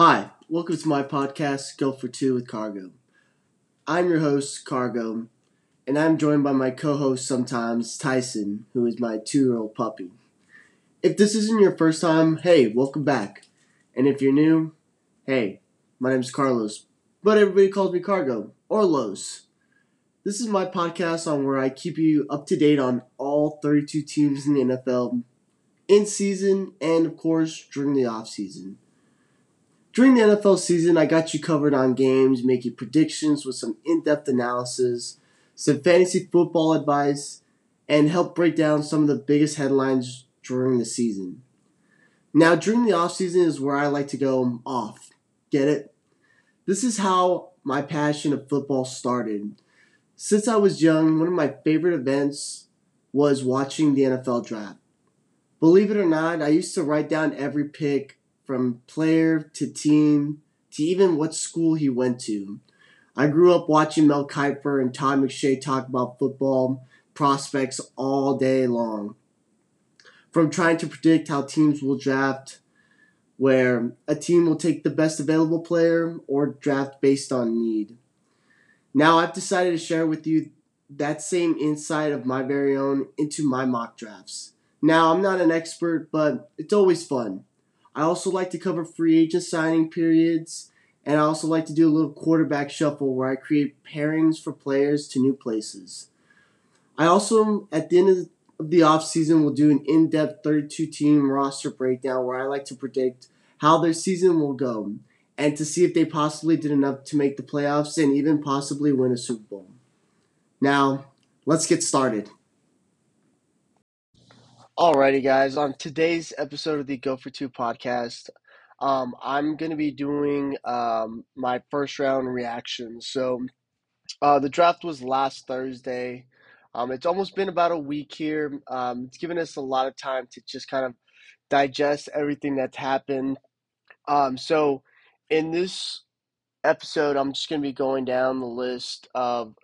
Hi, welcome to my podcast, Go for Two with Cargo. I'm your host, Cargo, and I'm joined by my co host sometimes, Tyson, who is my two year old puppy. If this isn't your first time, hey, welcome back. And if you're new, hey, my name's Carlos, but everybody calls me Cargo or Los. This is my podcast on where I keep you up to date on all 32 teams in the NFL in season and, of course, during the off season. During the NFL season, I got you covered on games, making predictions with some in depth analysis, some fantasy football advice, and help break down some of the biggest headlines during the season. Now, during the off season is where I like to go off. Get it? This is how my passion of football started. Since I was young, one of my favorite events was watching the NFL draft. Believe it or not, I used to write down every pick from player to team to even what school he went to. I grew up watching Mel Kiper and Todd McShay talk about football prospects all day long. From trying to predict how teams will draft, where a team will take the best available player or draft based on need. Now I've decided to share with you that same insight of my very own into my mock drafts. Now I'm not an expert, but it's always fun. I also like to cover free agent signing periods, and I also like to do a little quarterback shuffle where I create pairings for players to new places. I also, at the end of the offseason, will do an in depth 32 team roster breakdown where I like to predict how their season will go and to see if they possibly did enough to make the playoffs and even possibly win a Super Bowl. Now, let's get started. Alrighty, guys. On today's episode of the Go for Two podcast, um, I'm going to be doing um, my first round reaction. So, uh, the draft was last Thursday. Um, it's almost been about a week here. Um, it's given us a lot of time to just kind of digest everything that's happened. Um, so, in this episode, I'm just going to be going down the list of,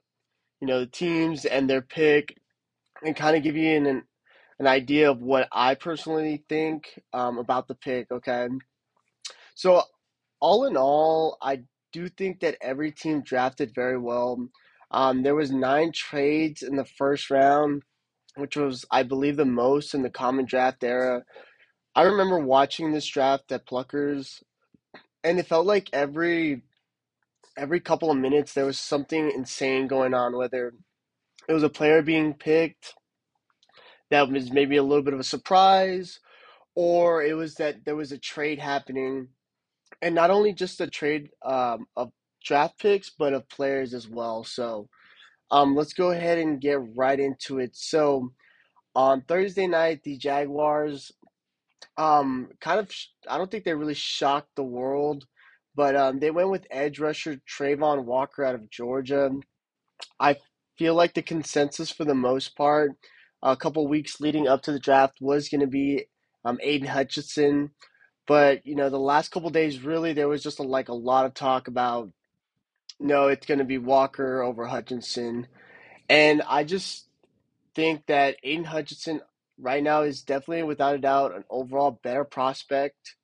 you know, the teams and their pick and kind of give you an, an idea of what I personally think um, about the pick. Okay, so all in all, I do think that every team drafted very well. Um, there was nine trades in the first round, which was, I believe, the most in the common draft era. I remember watching this draft at Pluckers, and it felt like every every couple of minutes there was something insane going on. Whether it was a player being picked that was maybe a little bit of a surprise, or it was that there was a trade happening, and not only just a trade um, of draft picks, but of players as well. So, um, let's go ahead and get right into it. So, on Thursday night, the Jaguars, um, kind of, I don't think they really shocked the world, but um, they went with edge rusher Travon Walker out of Georgia. I feel like the consensus for the most part a couple weeks leading up to the draft was going to be um, Aidan Hutchinson. But, you know, the last couple days, really, there was just a, like a lot of talk about, no, it's going to be Walker over Hutchinson. And I just think that Aidan Hutchinson right now is definitely, without a doubt, an overall better prospect.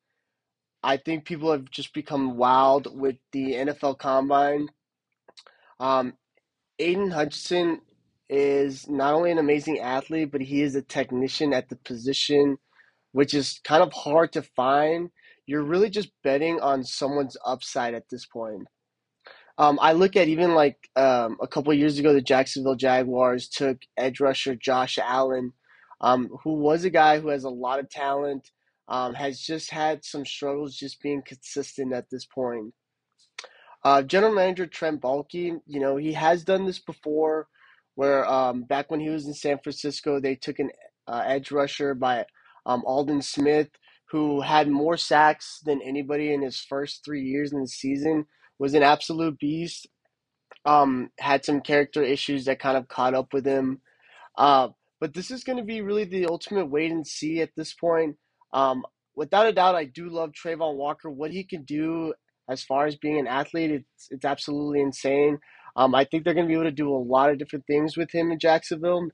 I think people have just become wild with the NFL Combine. Um, Aidan Hutchinson is not only an amazing athlete, but he is a technician at the position, which is kind of hard to find. You're really just betting on someone's upside at this point. Um, I look at even like um, a couple years ago, the Jacksonville Jaguars took edge rusher Josh Allen, um, who was a guy who has a lot of talent, um, has just had some struggles just being consistent at this point. Uh, General Manager Trent Baalke, you know, he has done this before where um, back when he was in San Francisco, they took an uh, edge rusher by um, Aldon Smith, who had more sacks than anybody in his first three years in the season, was an absolute beast. Um, had some character issues that kind of caught up with him. Uh, but this is going to be really the ultimate wait and see at this point. Um, without a doubt, I do love Travon Walker. What he can do as far as being an athlete, it's, it's absolutely insane. Um, I think they're going to be able to do a lot of different things with him in Jacksonville.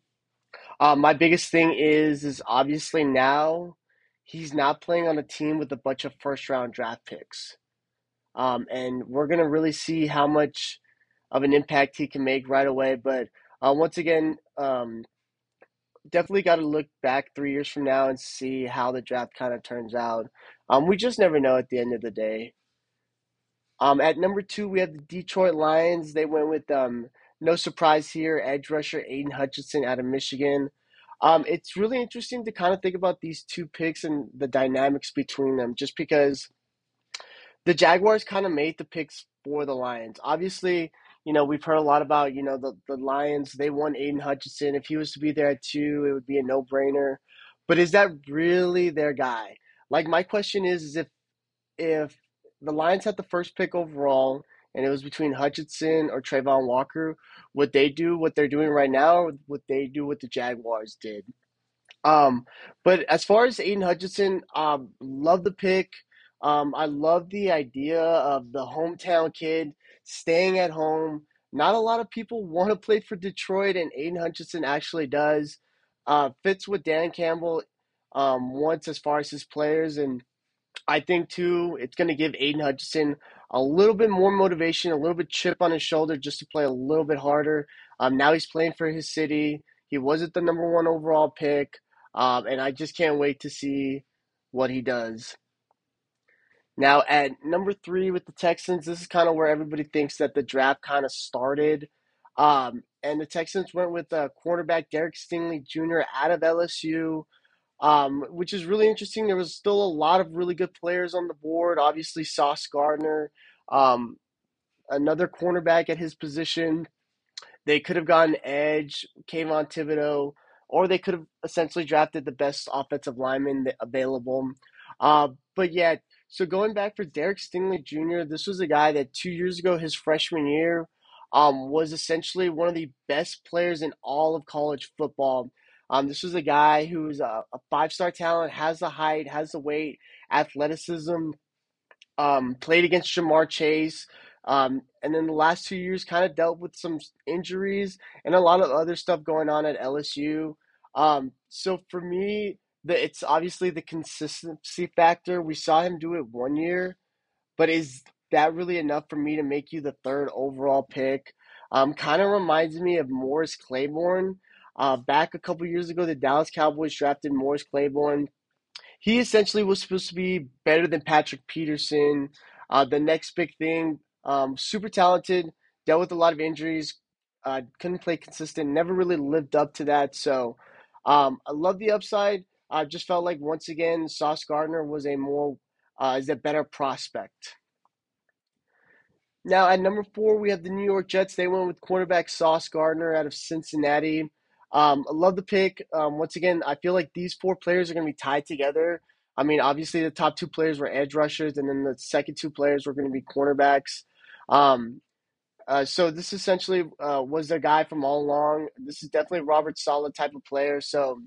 Um, my biggest thing is is obviously now he's not playing on a team with a bunch of first round draft picks. um, and we're gonna really see how much of an impact he can make right away. But uh, once again, um, definitely got to look back three years from now and see how the draft kind of turns out. Um, we just never know at the end of the day. Um, at number two, we have the Detroit Lions. They went with um, no surprise here, edge rusher Aidan Hutchinson out of Michigan. Um, it's really interesting to kind of think about these two picks and the dynamics between them, just because the Jaguars kind of made the picks for the Lions. Obviously, you know, we've heard a lot about, you know, the, the Lions. They won Aidan Hutchinson. If he was to be there at two, it would be a no brainer. But is that really their guy? Like my question is, is if if the Lions had the first pick overall and it was between Hutchinson or Travon Walker, would they do what they're doing right now would they do what the Jaguars did? Um, but as far as Aidan Hutchinson, um, love the pick. Um, I love the idea of the hometown kid staying at home. Not a lot of people want to play for Detroit, and Aidan Hutchinson actually does. Uh, fits with Dan Campbell um, wants as far as his players, and I think too, it's going to give Aidan Hutchinson a little bit more motivation, a little bit chip on his shoulder just to play a little bit harder. Um, now he's playing for his city. He wasn't the number one overall pick, um, and I just can't wait to see what he does. Now, at number three with the Texans, this is kind of where everybody thinks that the draft kind of started. Um, and the Texans went with uh, quarterback Derek Stingley Jr. out of LSU um, which is really interesting. There was still a lot of really good players on the board. Obviously, Sauce Gardner, um, another cornerback at his position. They could have gotten Edge, Kayvon Thibodeaux, or they could have essentially drafted the best offensive lineman available. Uh, but yeah, so going back for Derek Stingley Jr., this was a guy that two years ago, his freshman year, um, was essentially one of the best players in all of college football. Um, this was a guy who's a, a five star talent, has the height, has the weight, athleticism, um, played against Ja'Marr Chase. Um, and then the last two years kind of dealt with some injuries and a lot of other stuff going on at LSU. Um, so for me, the, it's obviously the consistency factor. We saw him do it one year, but is that really enough for me to make you the third overall pick? Um, kind of reminds me of Morris Claiborne uh, back a couple years ago, the Dallas Cowboys drafted Morris Claiborne. He essentially was supposed to be better than Patrick Peterson. Uh, the next big thing, um, super talented, dealt with a lot of injuries, uh, couldn't play consistent, never really lived up to that. So um, I love the upside. I just felt like once again, Sauce Gardner was a more uh, is a better prospect. Now at number four, we have the New York Jets. They went with quarterback Sauce Gardner out of Cincinnati. Um, I love the pick. Um, once again, I feel like these four players are going to be tied together. I mean, obviously the top two players were edge rushers, and then the second two players were going to be cornerbacks. Um, uh, so this essentially uh, was their guy from all along. This is definitely Robert Saleh type of player. So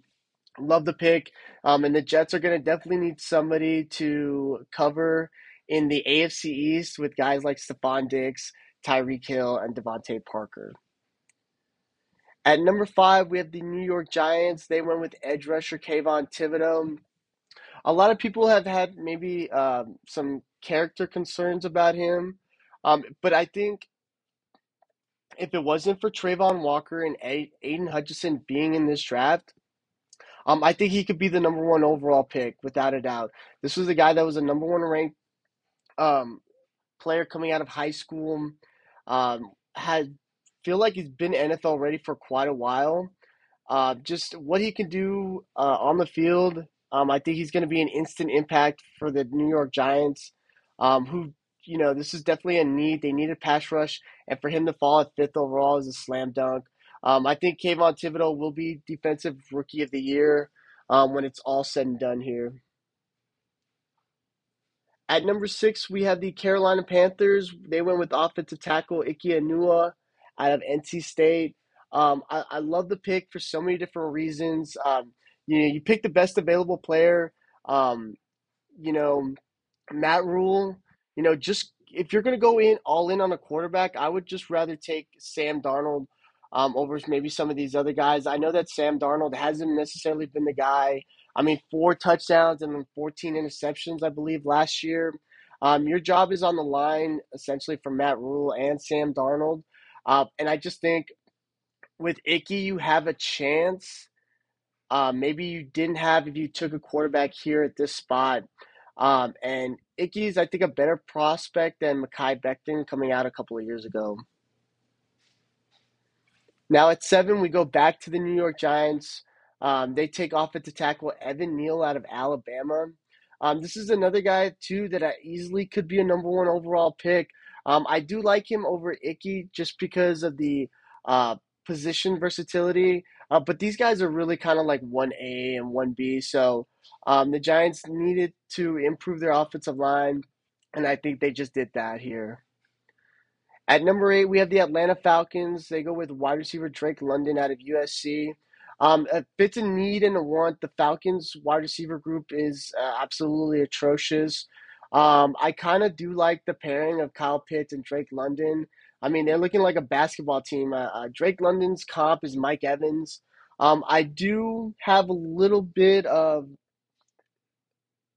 love the pick. Um, and the Jets are going to definitely need somebody to cover in the AFC East with guys like Stefon Diggs, Tyreek Hill, and DeVante Parker. At number five, we have the New York Giants. They went with edge rusher Kayvon Thibodeaux. A lot of people have had maybe um, some character concerns about him, um, but I think if it wasn't for Travon Walker and Aidan Hutchinson being in this draft, um, I think he could be the number one overall pick without a doubt. This was a guy that was a number one ranked um, player coming out of high school. Um, had feel like he's been NFL ready for quite a while. Uh, just what he can do uh, on the field, um, I think he's going to be an instant impact for the New York Giants, um, who, you know, this is definitely a need. They need a pass rush, and for him to fall at fifth overall is a slam dunk. Um, I think Kayvon Thibodeaux will be Defensive Rookie of the Year um, when it's all said and done here. At number six, we have the Carolina Panthers. They went with offensive tackle Ike Ekwonu out of NC State. Um, I, I, love the pick for so many different reasons. Um, you know, you pick the best available player. Um, you know, Matt Rhule. You know, just if you're going to go in all in on a quarterback, I would just rather take Sam Darnold um, over maybe some of these other guys. I know that Sam Darnold hasn't necessarily been the guy. I mean, four touchdowns and 14 interceptions, I believe, last year. Um, your job is on the line essentially for Matt Rhule and Sam Darnold. Uh, and I just think with Ickey, you have a chance. Uh, maybe you didn't have if you took a quarterback here at this spot. Um, and Ickey's, I think, a better prospect than Mekhi Becton coming out a couple of years ago. Now at seven, we go back to the New York Giants. Um, they take offensive tackle Evan Neal out of Alabama. Um, this is another guy too that I easily could be a number one overall pick. Um, I do like him over Ickey just because of the uh, position versatility. Uh, but these guys are really kind of like one A and one B. So um, the Giants needed to improve their offensive line, and I think they just did that here. At number eight, we have the Atlanta Falcons. They go with wide receiver Drake London out of USC. Um, it fits a need and a want. The Falcons wide receiver group is uh, absolutely atrocious. Um, I kind of do like the pairing of Kyle Pitts and Drake London. I mean, they're looking like a basketball team. Uh, uh, Drake London's comp is Mike Evans. Um, I do have a little bit of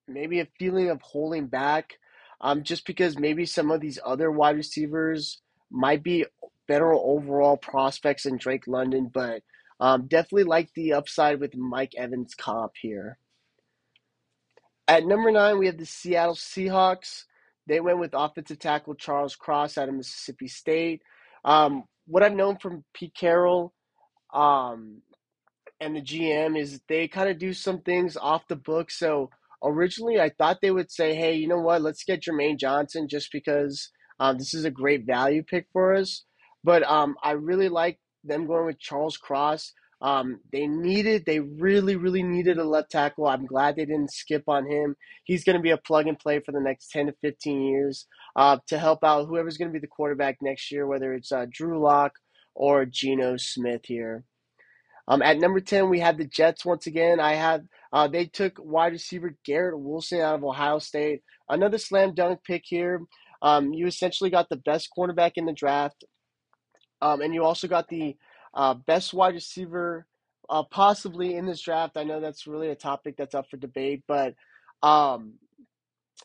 maybe a feeling of holding back, um, just because maybe some of these other wide receivers might be better overall prospects than Drake London, but um, definitely like the upside with Mike Evans comp here. At number nine, we have the Seattle Seahawks. They went with offensive tackle Charles Cross out of Mississippi State. Um, what I've known from Pete Carroll um, and the GM is they kind of do some things off the book. So originally, I thought they would say, "Hey, you know what? Let's get Jermaine Johnson just because um, this is a great value pick for us." But um, I really like them going with Charles Cross. Um, they needed, they really, really needed a left tackle. I'm glad they didn't skip on him. He's going to be a plug and play for the next 10 to 15 years uh, to help out whoever's going to be the quarterback next year, whether it's uh, Drew Lock or Geno Smith here. Um, at number 10, we have the Jets once again. I have, uh, they took wide receiver Garrett Wilson out of Ohio State. Another slam dunk pick here. Um, you essentially got the best cornerback in the draft. Um, and you also got the uh, best wide receiver, uh, possibly in this draft. I know that's really a topic that's up for debate, but um,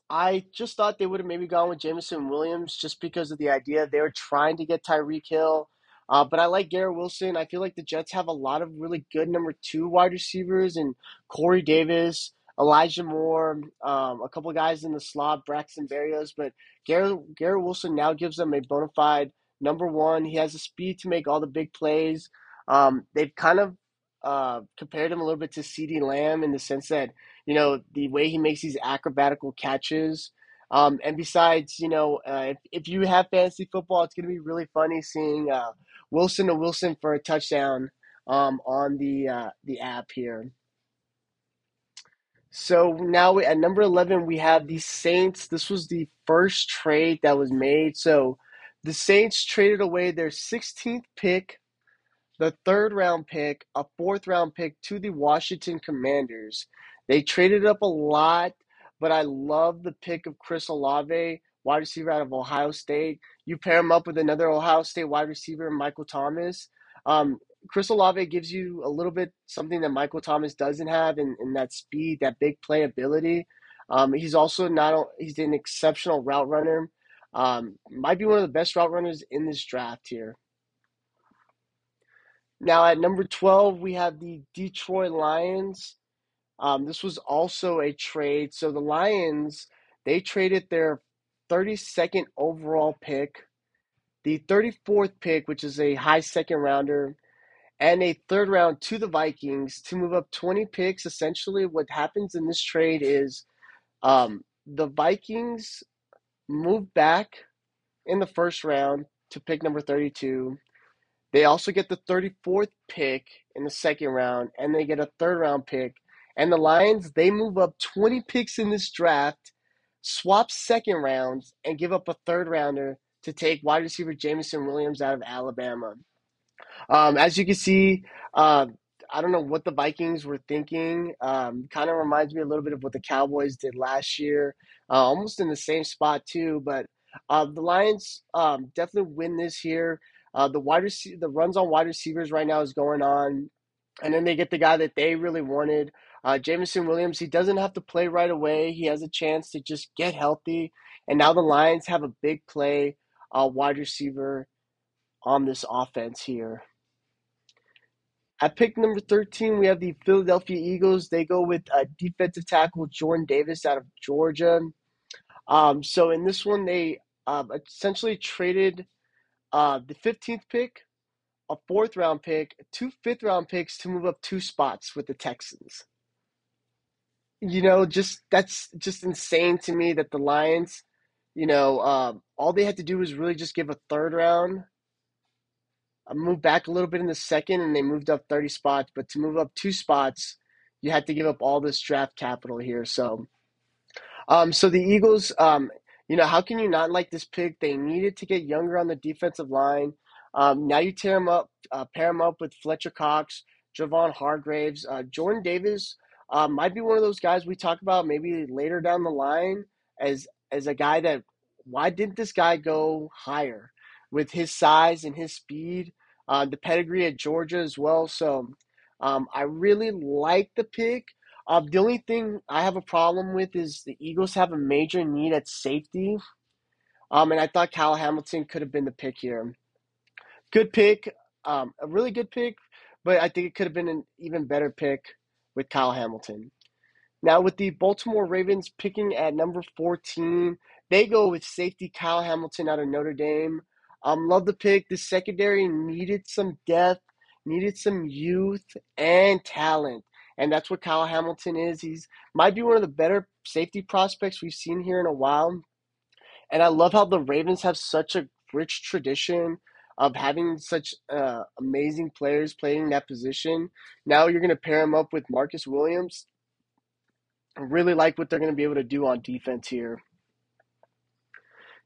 I just thought they would have maybe gone with Jameson Williams just because of the idea they were trying to get Tyreek Hill. Uh, but I like Garrett Wilson. I feel like the Jets have a lot of really good number two wide receivers and Corey Davis, Elijah Moore, um, a couple guys in the slot, Braxton Berrios. But Garrett, Garrett Wilson now gives them a bona fide number one. He has the speed to make all the big plays. Um, they've kind of uh, compared him a little bit to CeeDee Lamb in the sense that, you know, the way he makes these acrobatical catches. Um, and besides, you know, uh, if, if you have fantasy football, it's going to be really funny seeing uh, Wilson to Wilson for a touchdown um, on the uh, the app here. So now we, at number 11, we have the Saints. This was the first trade that was made. So the Saints traded away their 16th pick, the third round pick, a fourth round pick to the Washington Commanders. They traded up a lot, but I love the pick of Chris Olave, wide receiver out of Ohio State. You pair him up with another Ohio State wide receiver, Michael Thomas. Um, Chris Olave gives you a little bit something that Michael Thomas doesn't have, in, in that speed, that big play ability. Um, he's also not he's an exceptional route runner. Um, might be one of the best route runners in this draft here. Now at number 12, we have the Detroit Lions. Um, this was also a trade. So the Lions, they traded their 32nd overall pick, the 34th pick, which is a high second rounder, and a third round to the Vikings to move up 20 picks. Essentially, what happens in this trade is um, the Vikings move back in the first round to pick number 32. They also get the 34th pick in the second round, and they get a third round pick. And the Lions, they move up 20 picks in this draft, swap second rounds, and give up a third rounder to take wide receiver Jameson Williams out of Alabama. Um, as you can see, uh, I don't know what the Vikings were thinking. Um, kind of reminds me a little bit of what the Cowboys did last year, uh, almost in the same spot too. But uh, the Lions um, definitely win this year. Uh, the wide rec- the runs on wide receivers right now is going on, and then they get the guy that they really wanted. Uh, Jameson Williams, he doesn't have to play right away. He has a chance to just get healthy. And now the Lions have a big play uh, wide receiver on this offense here. At pick number 13, we have the Philadelphia Eagles. They go with uh, defensive tackle Jordan Davis out of Georgia. Um, so in this one, they uh, essentially traded uh, the 15th pick, a fourth round pick, two fifth round picks to move up two spots with the Texans. You know, just that's just insane to me that the Lions, you know, um, all they had to do was really just give a third round Moved back a little bit in the second and they moved up 30 spots. But to move up two spots, you had to give up all this draft capital here. So, um, so the Eagles, um, you know, how can you not like this pick? They needed to get younger on the defensive line. Um, now you tear them up, uh, pair them up with Fletcher Cox, Javon Hargraves, uh, Jordan Davis. Uh, might be one of those guys we talk about maybe later down the line as as a guy that why didn't this guy go higher with his size and his speed? Uh, the pedigree at Georgia as well. So um, I really like the pick. Uh, the only thing I have a problem with is the Eagles have a major need at safety. Um, and I thought Kyle Hamilton could have been the pick here. Good pick, um, a really good pick, but I think it could have been an even better pick with Kyle Hamilton. Now, with the Baltimore Ravens picking at number 14, they go with safety Kyle Hamilton out of Notre Dame. Um, love the pick. The secondary needed some depth, needed some youth and talent. And that's what Kyle Hamilton is. He's might be one of the better safety prospects we've seen here in a while. And I love how the Ravens have such a rich tradition of having such uh, amazing players playing that position. Now you're going to pair him up with Marcus Williams. I really like what they're going to be able to do on defense here.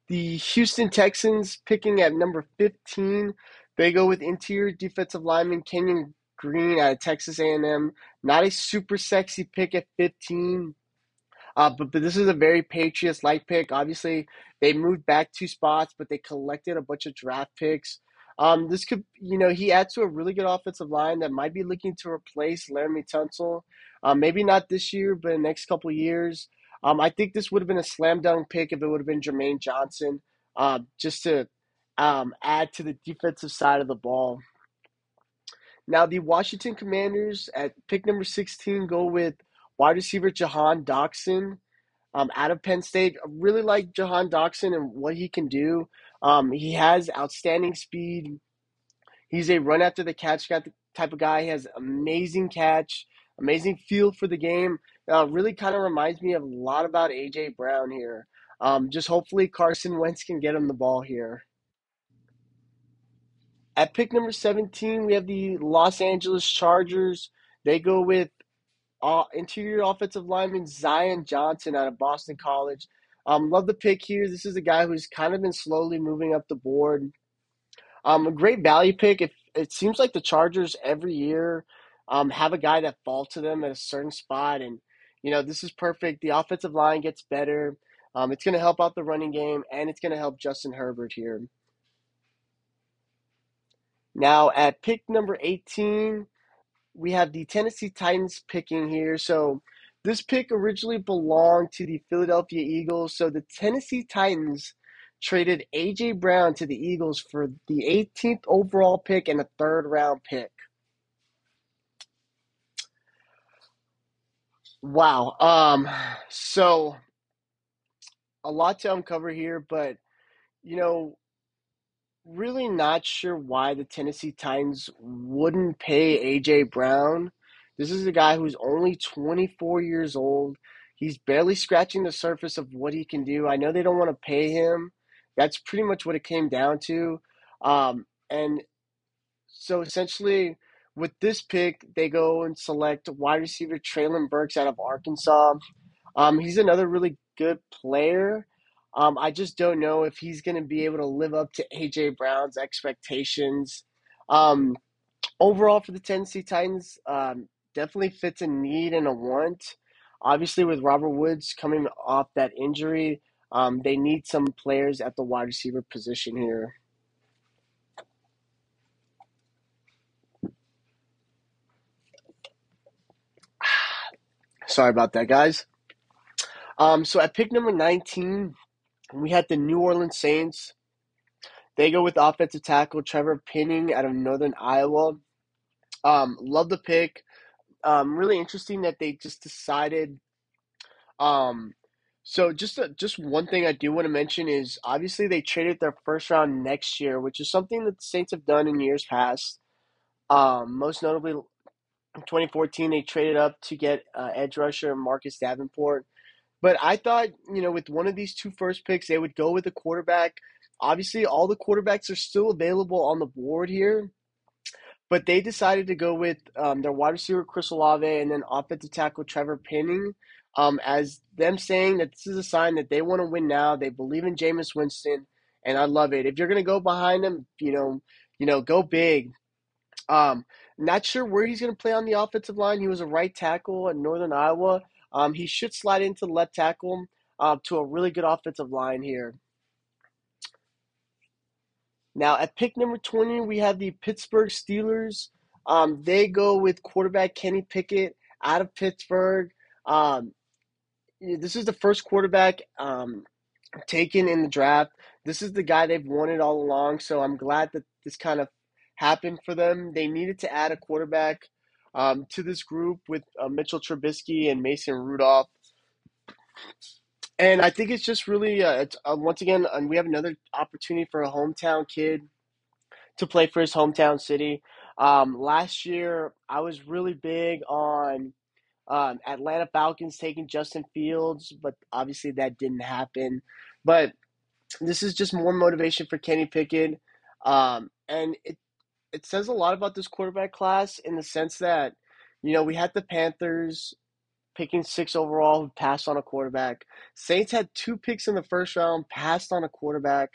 The Houston Texans picking at number 15. They go with interior defensive lineman Kenyon Green out of Texas A&M. Not a super sexy pick at 15. Uh, but, but this is a very Patriots like pick. Obviously, they moved back two spots, but they collected a bunch of draft picks. Um, this could, you know, he adds to a really good offensive line that might be looking to replace Laremy Tunsil. Uh, maybe not this year, but in the next couple years. Um, I think this would have been a slam dunk pick if it would have been Jermaine Johnson, uh, just to um, add to the defensive side of the ball. Now, the Washington Commanders at pick number 16 go with wide receiver Jahan Dotson um, out of Penn State. I really like Jahan Dotson and what he can do. Um, he has outstanding speed. He's a run after the catch type of guy. He has amazing catch, amazing feel for the game. Uh, really kind of reminds me of a lot about AJ Brown here. Um, just hopefully Carson Wentz can get him the ball here. At pick number 17, we have the Los Angeles Chargers. They go with uh, interior offensive lineman Zion Johnson out of Boston College. Um, love the pick here. This is a guy who's kind of been slowly moving up the board. Um, a great value pick. It seems like the Chargers every year um, have a guy that falls to them at a certain spot, and you know, this is perfect. The offensive line gets better. Um, it's going to help out the running game, and it's going to help Justin Herbert here. Now, at pick number 18, we have the Tennessee Titans picking here. So, this pick originally belonged to the Philadelphia Eagles. So, the Tennessee Titans traded A.J. Brown to the Eagles for the 18th overall pick and a third round pick. Wow. Um, so a lot to uncover here, but you know, really not sure why the Tennessee Titans wouldn't pay AJ Brown. This is a guy who's only 24 years old. He's barely scratching the surface of what he can do. I know they don't want to pay him. That's pretty much what it came down to. Um, and so essentially, with this pick, they go and select wide receiver Treylon Burks out of Arkansas. Um, he's another really good player. Um, I just don't know if he's going to be able to live up to AJ Brown's expectations. Um, overall, for the Tennessee Titans, um, definitely fits a need and a want. Obviously, with Robert Woods coming off that injury, um, they need some players at the wide receiver position here. Sorry about that, guys. Um, so at pick number 19, we had the New Orleans Saints. They go with offensive tackle Trevor Penning out of Northern Iowa. Um, love the pick. Um, really interesting that they just decided. Um, so just a, just one thing I do want to mention is obviously they traded their first round next year, which is something that the Saints have done in years past. Um, most notably, 2014 they traded up to get uh, edge rusher Marcus Davenport. But I thought, you know, with one of these two first picks, they would go with a quarterback. Obviously, all the quarterbacks are still available on the board here, but they decided to go with um, their wide receiver Chris Olave and then offensive tackle Trevor Penning, um, as them saying that this is a sign that they want to win now. They believe in Jameis Winston, and I love it. If you're gonna go behind them, you know, you know, go big. Um, not sure where he's going to play on the offensive line. He was a right tackle at Northern Iowa. Um, he should slide into left tackle uh, to a really good offensive line here. Now, at pick number 20, we have the Pittsburgh Steelers. Um, they go with quarterback Kenny Pickett out of Pittsburgh. Um, this is the first quarterback um, taken in the draft. This is the guy they've wanted all along, so I'm glad that this kind of happened for them. They needed to add a quarterback um, to this group with uh, Mitchell Trubisky and Mason Rudolph. And I think it's just really, uh, it's, uh, once again, uh, we have another opportunity for a hometown kid to play for his hometown city. Um, last year, I was really big on um, Atlanta Falcons taking Justin Fields, but obviously that didn't happen. But this is just more motivation for Kenny Pickett. Um, and it, it says a lot about this quarterback class in the sense that, you know, we had the Panthers picking six overall who passed on a quarterback. Saints had two picks in the first round, passed on a quarterback.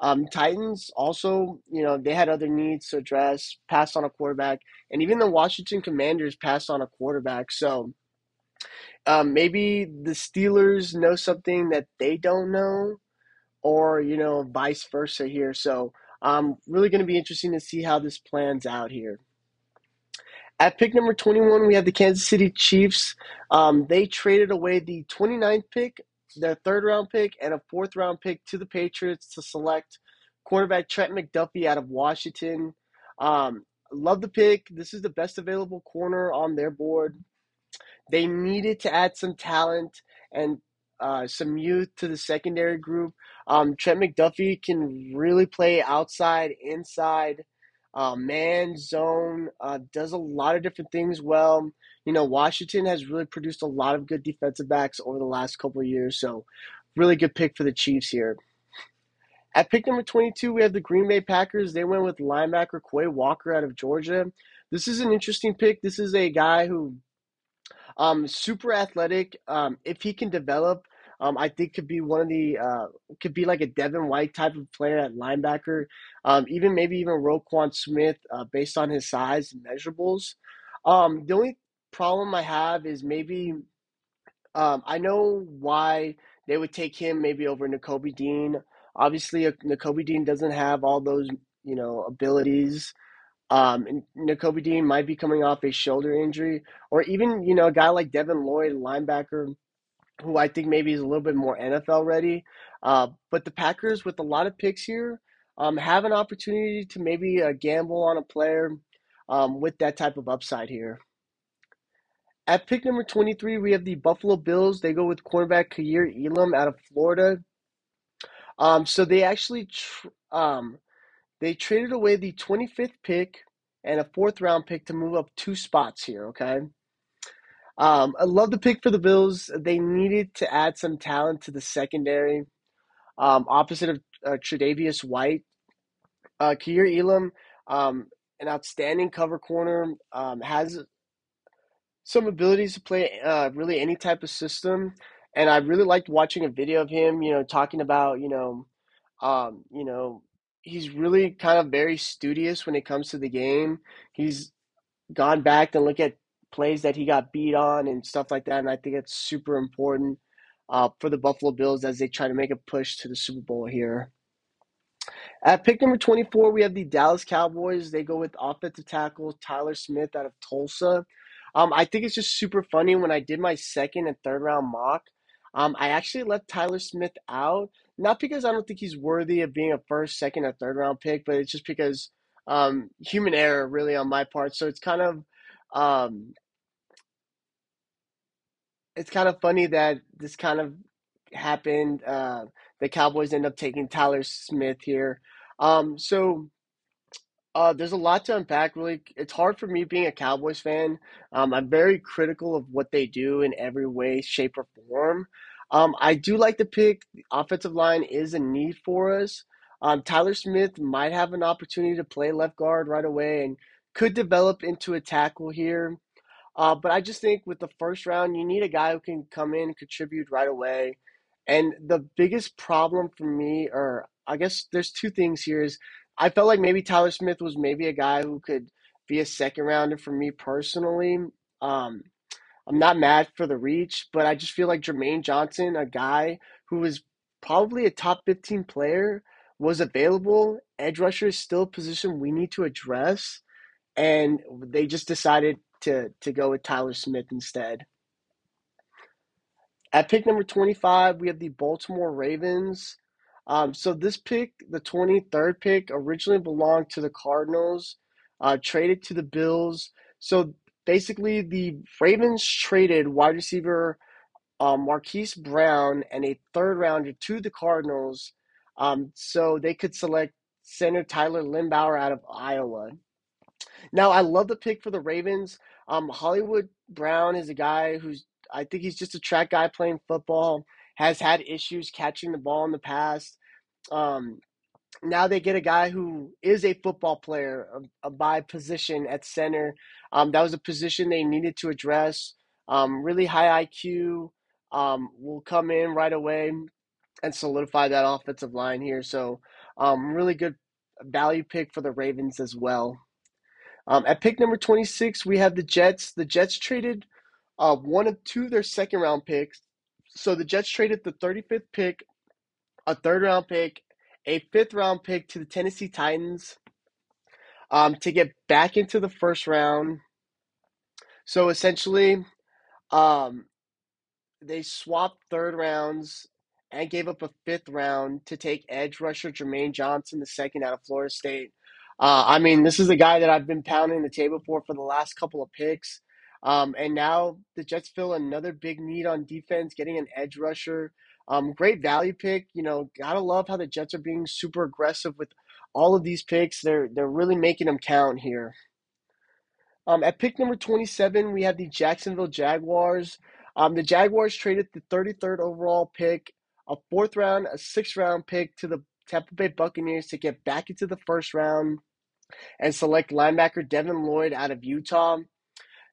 Um, Titans also, you know, they had other needs to address, passed on a quarterback, and even the Washington Commanders passed on a quarterback. So um, maybe the Steelers know something that they don't know, or you know, vice versa here. So um, really going to be interesting to see how this plans out here. At pick number 21, we have the Kansas City Chiefs. Um, they traded away the 29th pick, their third round pick, and a fourth round pick to the Patriots to select quarterback Trent McDuffie out of Washington. Um, love the pick. This is the best available corner on their board. They needed to add some talent and uh, some youth to the secondary group. Um, Trent McDuffie can really play outside, inside, uh, man, zone, uh, does a lot of different things well. You know, Washington has really produced a lot of good defensive backs over the last couple of years, so really good pick for the Chiefs here. At pick number 22, we have the Green Bay Packers. They went with linebacker Quay Walker out of Georgia. This is an interesting pick. This is a guy who um, super athletic. Um, if he can develop, um, I think could be one of the uh, could be like a Devin White type of player at linebacker. Um, even maybe even Roquan Smith uh, based on his size and measurables. Um, the only problem I have is maybe um, I know why they would take him maybe over Nakobe Dean. Obviously, Nakobe Dean doesn't have all those you know abilities. Um, and Nakobe Dean might be coming off a shoulder injury, or even you know a guy like Devin Lloyd, linebacker, who I think maybe is a little bit more NFL ready. Uh, but the Packers, with a lot of picks here, um, have an opportunity to maybe uh, gamble on a player um, with that type of upside here. At pick number 23, we have the Buffalo Bills. They go with cornerback Kaiir Elam out of Florida. Um, so they actually tr- um, they traded away the 25th pick and a fourth round pick to move up two spots here. Okay. Um, I love the pick for the Bills. They needed to add some talent to the secondary. Um, opposite of uh, Tre'Davious White, uh, Kaiir Elam, um, an outstanding cover corner, um, has some abilities to play uh, really any type of system. And I really liked watching a video of him, you know, talking about, you know, um, you know, he's really kind of very studious when it comes to the game. He's gone back to look at plays that he got beat on and stuff like that. And I think it's super important uh, for the Buffalo Bills as they try to make a push to the Super Bowl here. At pick number 24, we have the Dallas Cowboys. They go with offensive tackle Tyler Smith out of Tulsa. Um, I think it's just super funny when I did my second and third round mock. Um, I actually left Tyler Smith out, not because I don't think he's worthy of being a first, second, or third round pick, but it's just because um, human error really on my part. So it's kind of um, it's kind of funny that this kind of happened. Uh, the Cowboys end up taking Tyler Smith here. Um, so uh, there's a lot to unpack. Really, it's hard for me being a Cowboys fan. Um, I'm very critical of what they do in every way, shape, or form. Um, I do like the pick. The offensive line is a need for us. Um, Tyler Smith might have an opportunity to play left guard right away and could develop into a tackle here. Uh, but I just think with the first round, you need a guy who can come in and contribute right away. And the biggest problem for me, or I guess there's two things here, is I felt like maybe Tyler Smith was maybe a guy who could be a second rounder for me personally. Um, I'm not mad for the reach, but I just feel like Jermaine Johnson, a guy who was probably a top 15 player, was available. Edge rusher is still a position we need to address and they just decided to to go with Tyler Smith instead. At pick number 25, we have the Baltimore Ravens. Um, so this pick, the 23rd pick, originally belonged to the Cardinals, uh, traded to the Bills. So basically, the Ravens traded wide receiver um, Marquise Brown and a third rounder to the Cardinals um, so they could select center Tyler Linderbaum out of Iowa. Now, I love the pick for the Ravens. Um, Hollywood Brown is a guy who's, I think he's just a track guy playing football, has had issues catching the ball in the past. Um, now they get a guy who is a football player a by position at center. Um, that was a position they needed to address. Um, really high IQ um, will come in right away and solidify that offensive line here. So, um, really good value pick for the Ravens as well. Um, at pick number 26, we have the Jets. The Jets traded uh, one of two of their second round picks. So the Jets traded the 35th pick, a third round pick, a fifth round pick to the Tennessee Titans um, to get back into the first round. So essentially, um, they swapped third rounds and gave up a fifth round to take edge rusher Jermaine Johnson, the second out of Florida State. Uh, I mean, this is a guy that I've been pounding the table for for the last couple of picks. Um, and now the Jets fill another big need on defense, getting an edge rusher. Um, great value pick. You know, gotta love how the Jets are being super aggressive with all of these picks. They're they're really making them count here. Um, at pick number 27, we have the Jacksonville Jaguars. Um, the Jaguars traded the 33rd overall pick, a fourth round, a sixth round pick to the Tampa Bay Buccaneers to get back into the first round and select linebacker Devin Lloyd out of Utah.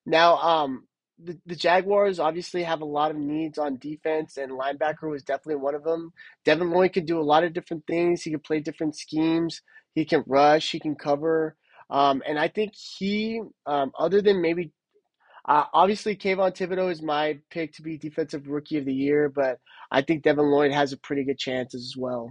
Now, um, the, the Jaguars obviously have a lot of needs on defense, and linebacker was definitely one of them. Devin Lloyd could do a lot of different things. He could play different schemes. He can rush. He can cover. Um, and I think he, um, other than maybe, uh, obviously Kayvon Thibodeaux is my pick to be defensive rookie of the year, but I think Devin Lloyd has a pretty good chance as well.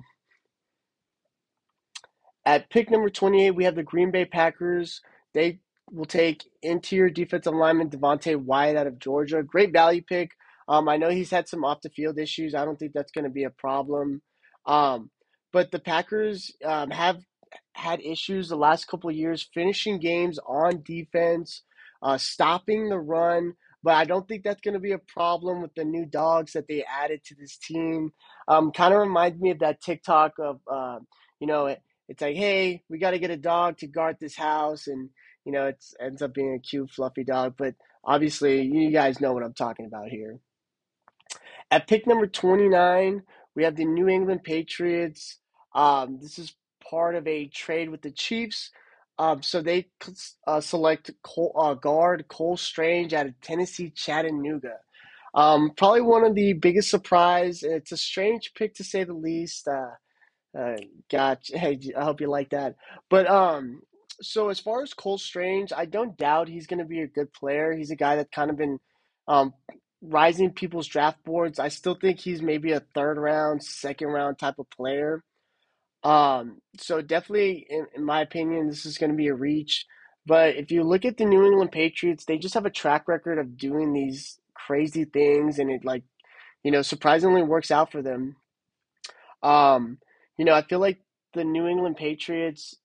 At pick number 28, we have the Green Bay Packers. They will take interior defensive lineman Devonte Wyatt out of Georgia. Great value pick. Um, I know he's had some off the field issues. I don't think that's going to be a problem. Um, but the Packers um, have had issues the last couple of years finishing games on defense, uh, stopping the run. But I don't think that's going to be a problem with the new dogs that they added to this team. Um, kind of reminds me of that TikTok of, uh, you know, it, it's like, hey, we got to get a dog to guard this house, and you know, it ends up being a cute, fluffy dog. But obviously, you guys know what I'm talking about here. At pick number 29, we have the New England Patriots. Um, this is part of a trade with the Chiefs. Um, so they uh, select Cole, uh, guard Cole Strange out of Tennessee Chattanooga. Um, probably one of the biggest surprise. It's a strange pick to say the least. Uh, uh, gotcha. Hey, I hope you like that. But um, so as far as Cole Strange, I don't doubt he's going to be a good player. He's a guy that's kind of been um rising people's draft boards. I still think he's maybe a third round, second round type of player. Um, so definitely, in, in my opinion, this is going to be a reach. But if you look at the New England Patriots, they just have a track record of doing these crazy things, and it like you know surprisingly works out for them. Um, you know, I feel like the New England Patriots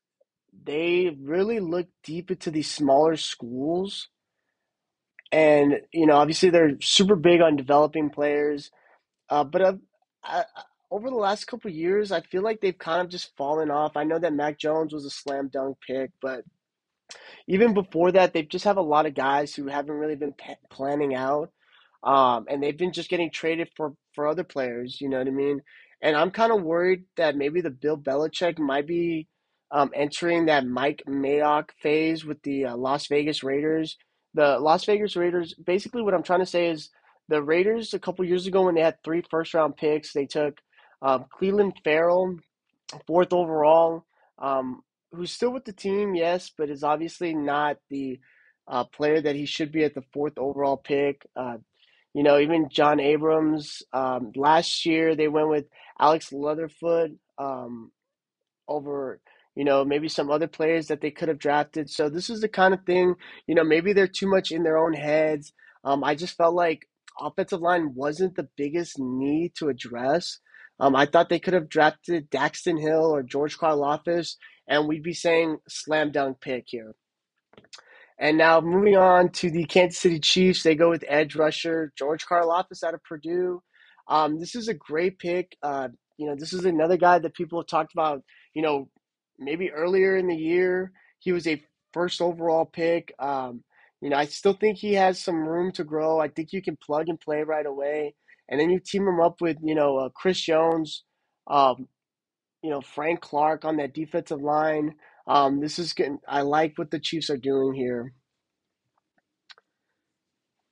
they really look deep into these smaller schools, and you know, obviously they're super big on developing players. Uh, but uh, I, over the last couple years, I feel like they've kind of just fallen off. I know that Mac Jones was a slam dunk pick, but even before that, they just have a lot of guys who haven't really been p- planning out, um, and they've been just getting traded for for other players. You know what I mean? And I'm kind of worried that maybe the Bill Belichick might be um, entering that Mike Mayock phase with the uh, Las Vegas Raiders. The Las Vegas Raiders, basically, what I'm trying to say is the Raiders a couple years ago when they had three first round picks, they took um, Clelin Ferrell, fourth overall. Um, who's still with the team, yes, but is obviously not the uh, player that he should be at the fourth overall pick. Uh, you know, even John Abrams. Um, last year they went with Alex Leatherwood um, over, you know, maybe some other players that they could have drafted. So this is the kind of thing, you know, maybe they're too much in their own heads. Um, I just felt like offensive line wasn't the biggest need to address. Um, I thought they could have drafted Daxton Hill or George Karlaftis, and we'd be saying slam dunk pick here. And now moving on to the Kansas City Chiefs, they go with edge rusher George Karlaftis out of Purdue. Um, this is a great pick. Uh, you know, this is another guy that people have talked about. You know, maybe earlier in the year he was a first overall pick. Um, you know, I still think he has some room to grow. I think you can plug and play right away, and then you team him up with you know uh, Chris Jones, um, you know Frank Clark on that defensive line. Um, this is good. I like what the Chiefs are doing here.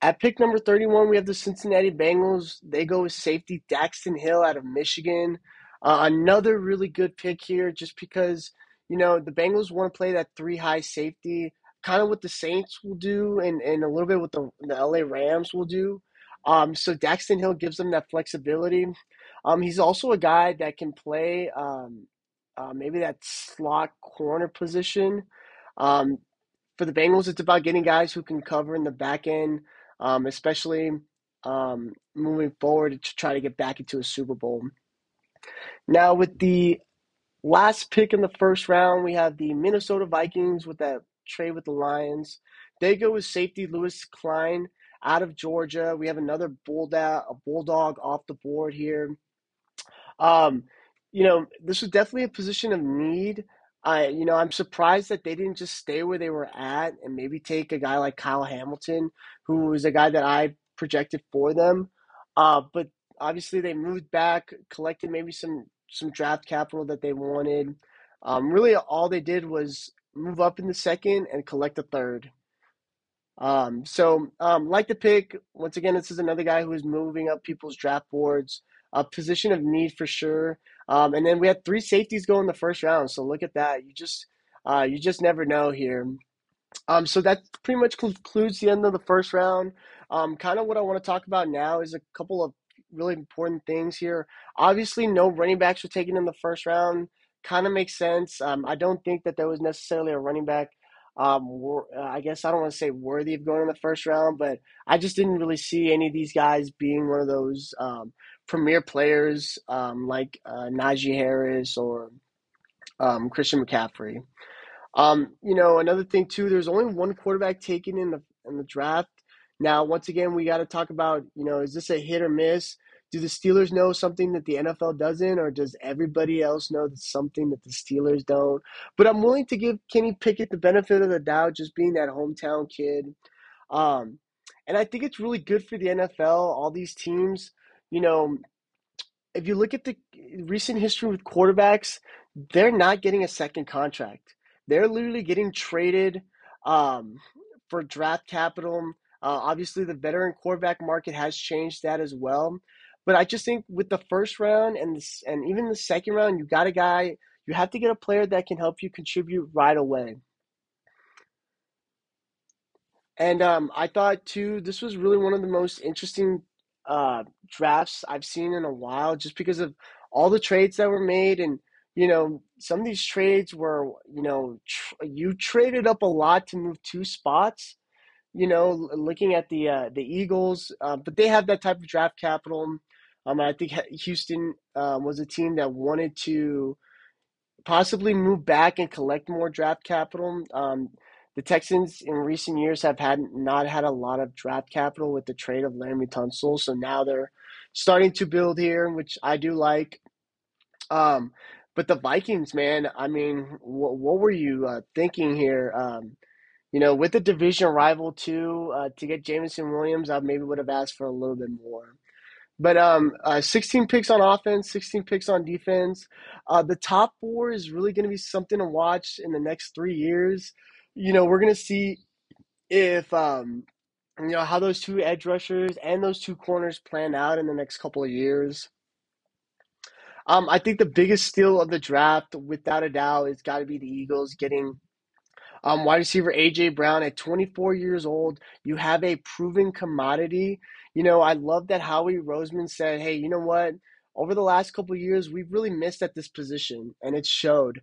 At pick number 31, we have the Cincinnati Bengals. They go with safety Daxton Hill out of Michigan. Uh, another really good pick here just because, you know, the Bengals want to play that three high safety, kind of what the Saints will do and, and a little bit what the, the LA Rams will do. Um, so Daxton Hill gives them that flexibility. Um, he's also a guy that can play um, uh, maybe that slot corner position. Um, for the Bengals, it's about getting guys who can cover in the back end, um, especially um, moving forward to try to get back into a Super Bowl. Now, with the last pick in the first round, we have the Minnesota Vikings with that trade with the Lions. They go with safety Lewis Cine out of Georgia. We have another bulldog, a bulldog off the board here. Um, you know, this was definitely a position of need. I, you know, I'm surprised that they didn't just stay where they were at and maybe take a guy like Kyle Hamilton, who was a guy that I projected for them. Uh, but obviously they moved back, collected maybe some some draft capital that they wanted. Um, really, all they did was move up in the second and collect a third. Um, so, um, like the pick, once again, this is another guy who is moving up people's draft boards. A position of need for sure. Um, and then we had three safeties go in the first round. So look at that. You just uh, you just never know here. Um, so that pretty much concludes the end of the first round. Um, kind of what I want to talk about now is a couple of really important things here. Obviously, no running backs were taken in the first round. Kind of makes sense. Um, I don't think that there was necessarily a running back. Um, uh, I guess I don't want to say worthy of going in the first round, but I just didn't really see any of these guys being one of those um, premier players um, like uh, Najee Harris or um, Christian McCaffrey. Um, you know, another thing too, there's only one quarterback taken in the in the draft. Now, once again, we got to talk about, you know, is this a hit or miss? Do the Steelers know something that the NFL doesn't, or does everybody else know something that the Steelers don't? But I'm willing to give Kenny Pickett the benefit of the doubt, just being that hometown kid. Um, and I think it's really good for the NFL. All these teams, you know, if you look at the recent history with quarterbacks, they're not getting a second contract. They're literally getting traded um, for draft capital. Uh, obviously, the veteran quarterback market has changed that as well. But I just think with the first round and and even the second round, you got a guy. You have to get a player that can help you contribute right away. And um, I thought too, this was really one of the most interesting uh, drafts I've seen in a while, just because of all the trades that were made, and you know, some of these trades were, you know, tr- you traded up a lot to move two spots. You know, looking at the uh, the Eagles, uh, but they have that type of draft capital. Um, I think Houston um, was a team that wanted to possibly move back and collect more draft capital. Um, the Texans in recent years have had not had a lot of draft capital with the trade of Laremy Tunsil, so now they're starting to build here, which I do like. Um, but the Vikings, man, I mean, what, what were you uh, thinking here? Um, you know, with the division rival too, uh, to get Jameson Williams, I maybe would have asked for a little bit more. But um, uh, 16 picks on offense, 16 picks on defense. Uh, the top four is really going to be something to watch in the next three years. You know, we're going to see if um, you know how those two edge rushers and those two corners plan out in the next couple of years. Um, I think the biggest steal of the draft, without a doubt, has got to be the Eagles getting um, wide receiver AJ Brown at 24 years old. You have a proven commodity. You know, I love that Howie Roseman said, "Hey, you know what? Over the last couple years, we've really missed at this position, and it showed."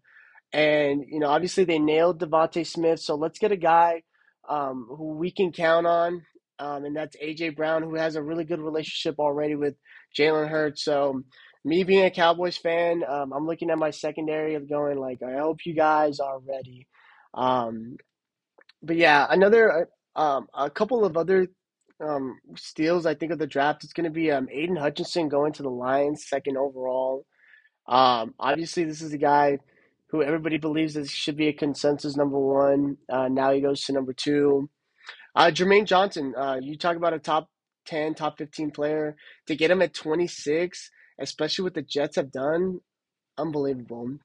And you know, obviously they nailed DeVonta Smith, so let's get a guy um, who we can count on, um, and that's AJ Brown, who has a really good relationship already with Jalen Hurts. So me being a Cowboys fan, um, I'm looking at my secondary going like, I hope you guys are ready. Um, but yeah, another uh, um, a couple of other um, steals I think of the draft is going to be um, Aidan Hutchinson going to the Lions second overall. Um, obviously, this is a guy who everybody believes that should be a consensus number one. Uh, now he goes to number two. Uh, Jermaine Johnson, uh, you talk about a top 10, top 15 player. To get him at 26, especially what the Jets have done, unbelievable.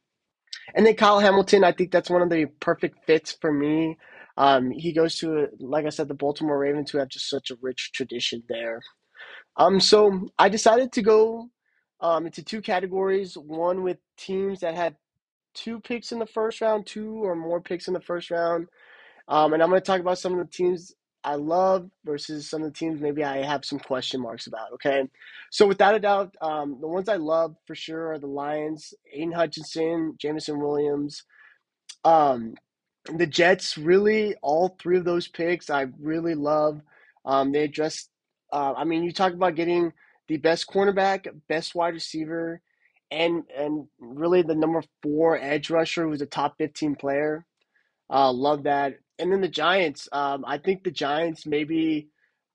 And then Kyle Hamilton, I think that's one of the perfect fits for me. Um, he goes to, like I said, the Baltimore Ravens, who have just such a rich tradition there. Um, so I decided to go um, into two categories. One with teams that had two picks in the first round, two or more picks in the first round. Um, and I'm going to talk about some of the teams I love versus some of the teams maybe I have some question marks about. Okay, so without a doubt, um, the ones I love for sure are the Lions, Aidan Hutchinson, Jameson Williams. Um, the Jets really all three of those picks I really love. Um, they address. Uh, I mean, you talk about getting the best cornerback, best wide receiver, and and really the number four edge rusher who's a top fifteen player. Uh, love that. And then the Giants. Um, I think the Giants maybe.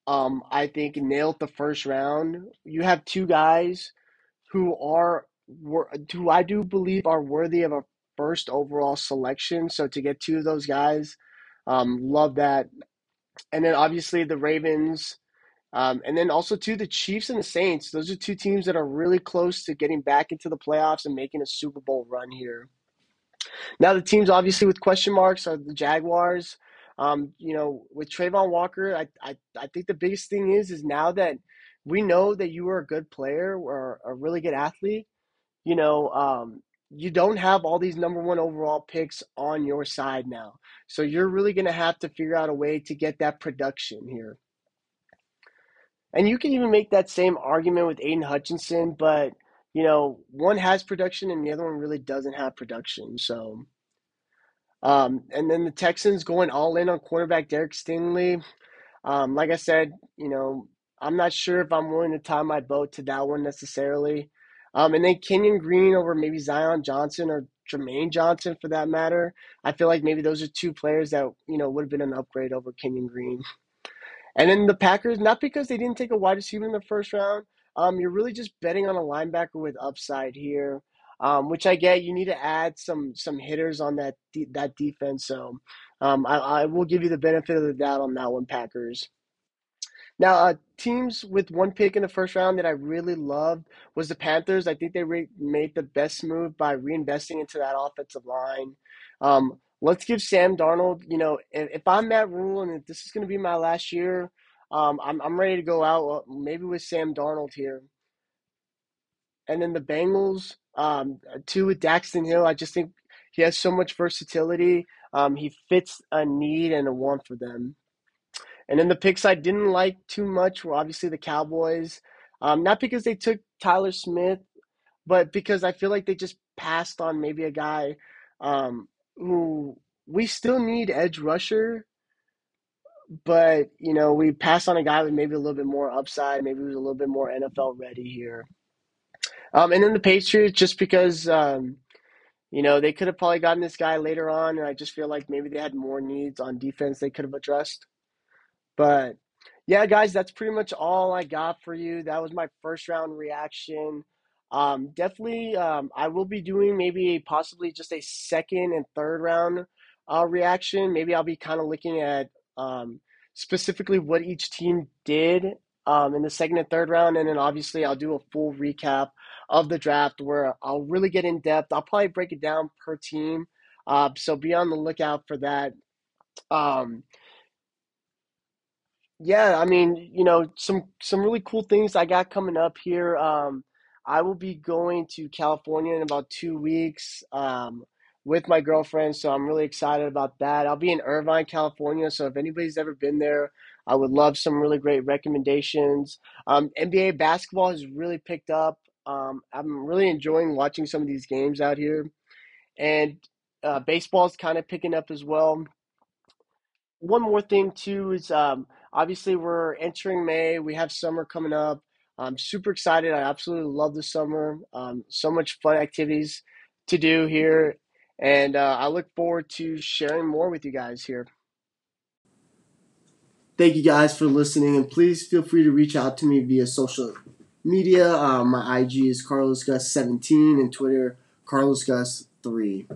Um, I think nailed the first round. You have two guys who are who I do believe are worthy of a first overall selection. So to get two of those guys, um, love that. And then obviously the Ravens. Um, and then also to the Chiefs and the Saints. Those are two teams that are really close to getting back into the playoffs and making a Super Bowl run here. Now the teams obviously with question marks are the Jaguars. Um, you know, with Travon Walker, I, I I think the biggest thing is is now that we know that you are a good player or a really good athlete, you know, um, you don't have all these number one overall picks on your side now. So you're really going to have to figure out a way to get that production here. And you can even make that same argument with Aidan Hutchinson, but you know, one has production and the other one really doesn't have production. So, um, and then the Texans going all in on cornerback Derek Stingley. Um, like I said, you know, I'm not sure if I'm willing to tie my boat to that one necessarily. Um, and then Kenyon Green over maybe Zion Johnson or Jermaine Johnson for that matter. I feel like maybe those are two players that, you know, would have been an upgrade over Kenyon Green. And then the Packers, not because they didn't take a wide receiver in the first round, um, you're really just betting on a linebacker with upside here, um, which I get. You need to add some some hitters on that de- that defense. So um, I, I will give you the benefit of the doubt on that one, Packers. Now, uh, teams with one pick in the first round that I really loved was the Panthers. I think they re- made the best move by reinvesting into that offensive line. Um, let's give Sam Darnold, you know, if, if I'm Matt Rhule and if this is going to be my last year, um, I'm I'm ready to go out uh, maybe with Sam Darnold here. And then the Bengals, um, two with Daxton Hill. I just think he has so much versatility. Um, he fits a need and a want for them. And then the picks I didn't like too much were obviously the Cowboys. Um, not because they took Tyler Smith, but because I feel like they just passed on maybe a guy um, who we still need edge rusher, but you know we passed on a guy with maybe a little bit more upside, maybe who's a little bit more NFL ready here. Um, and then the Patriots, just because um, you know they could have probably gotten this guy later on, and I just feel like maybe they had more needs on defense they could have addressed. But yeah, guys, that's pretty much all I got for you. That was my first round reaction. Um, definitely, um, I will be doing maybe possibly just a second and third round uh, reaction. Maybe I'll be kind of looking at um, specifically what each team did um, in the second and third round, and then obviously I'll do a full recap of the draft where I'll really get in depth. I'll probably break it down per team. Uh, so be on the lookout for that. Um, yeah, I mean, you know, some some really cool things I got coming up here. Um, I will be going to California in about two weeks um, with my girlfriend, so I'm really excited about that. I'll be in Irvine, California, so if anybody's ever been there, I would love some really great recommendations. Um, NBA basketball has really picked up. Um, I'm really enjoying watching some of these games out here, and uh, baseball is kind of picking up as well one more thing too is um, obviously we're entering May. We have summer coming up. I'm super excited. I absolutely love the summer. Um, so much fun activities to do here, and uh, I look forward to sharing more with you guys here. Thank you guys for listening, and please feel free to reach out to me via social media. Uh, my IG is Carlos Gus 17 and Twitter Carlos Gus 3.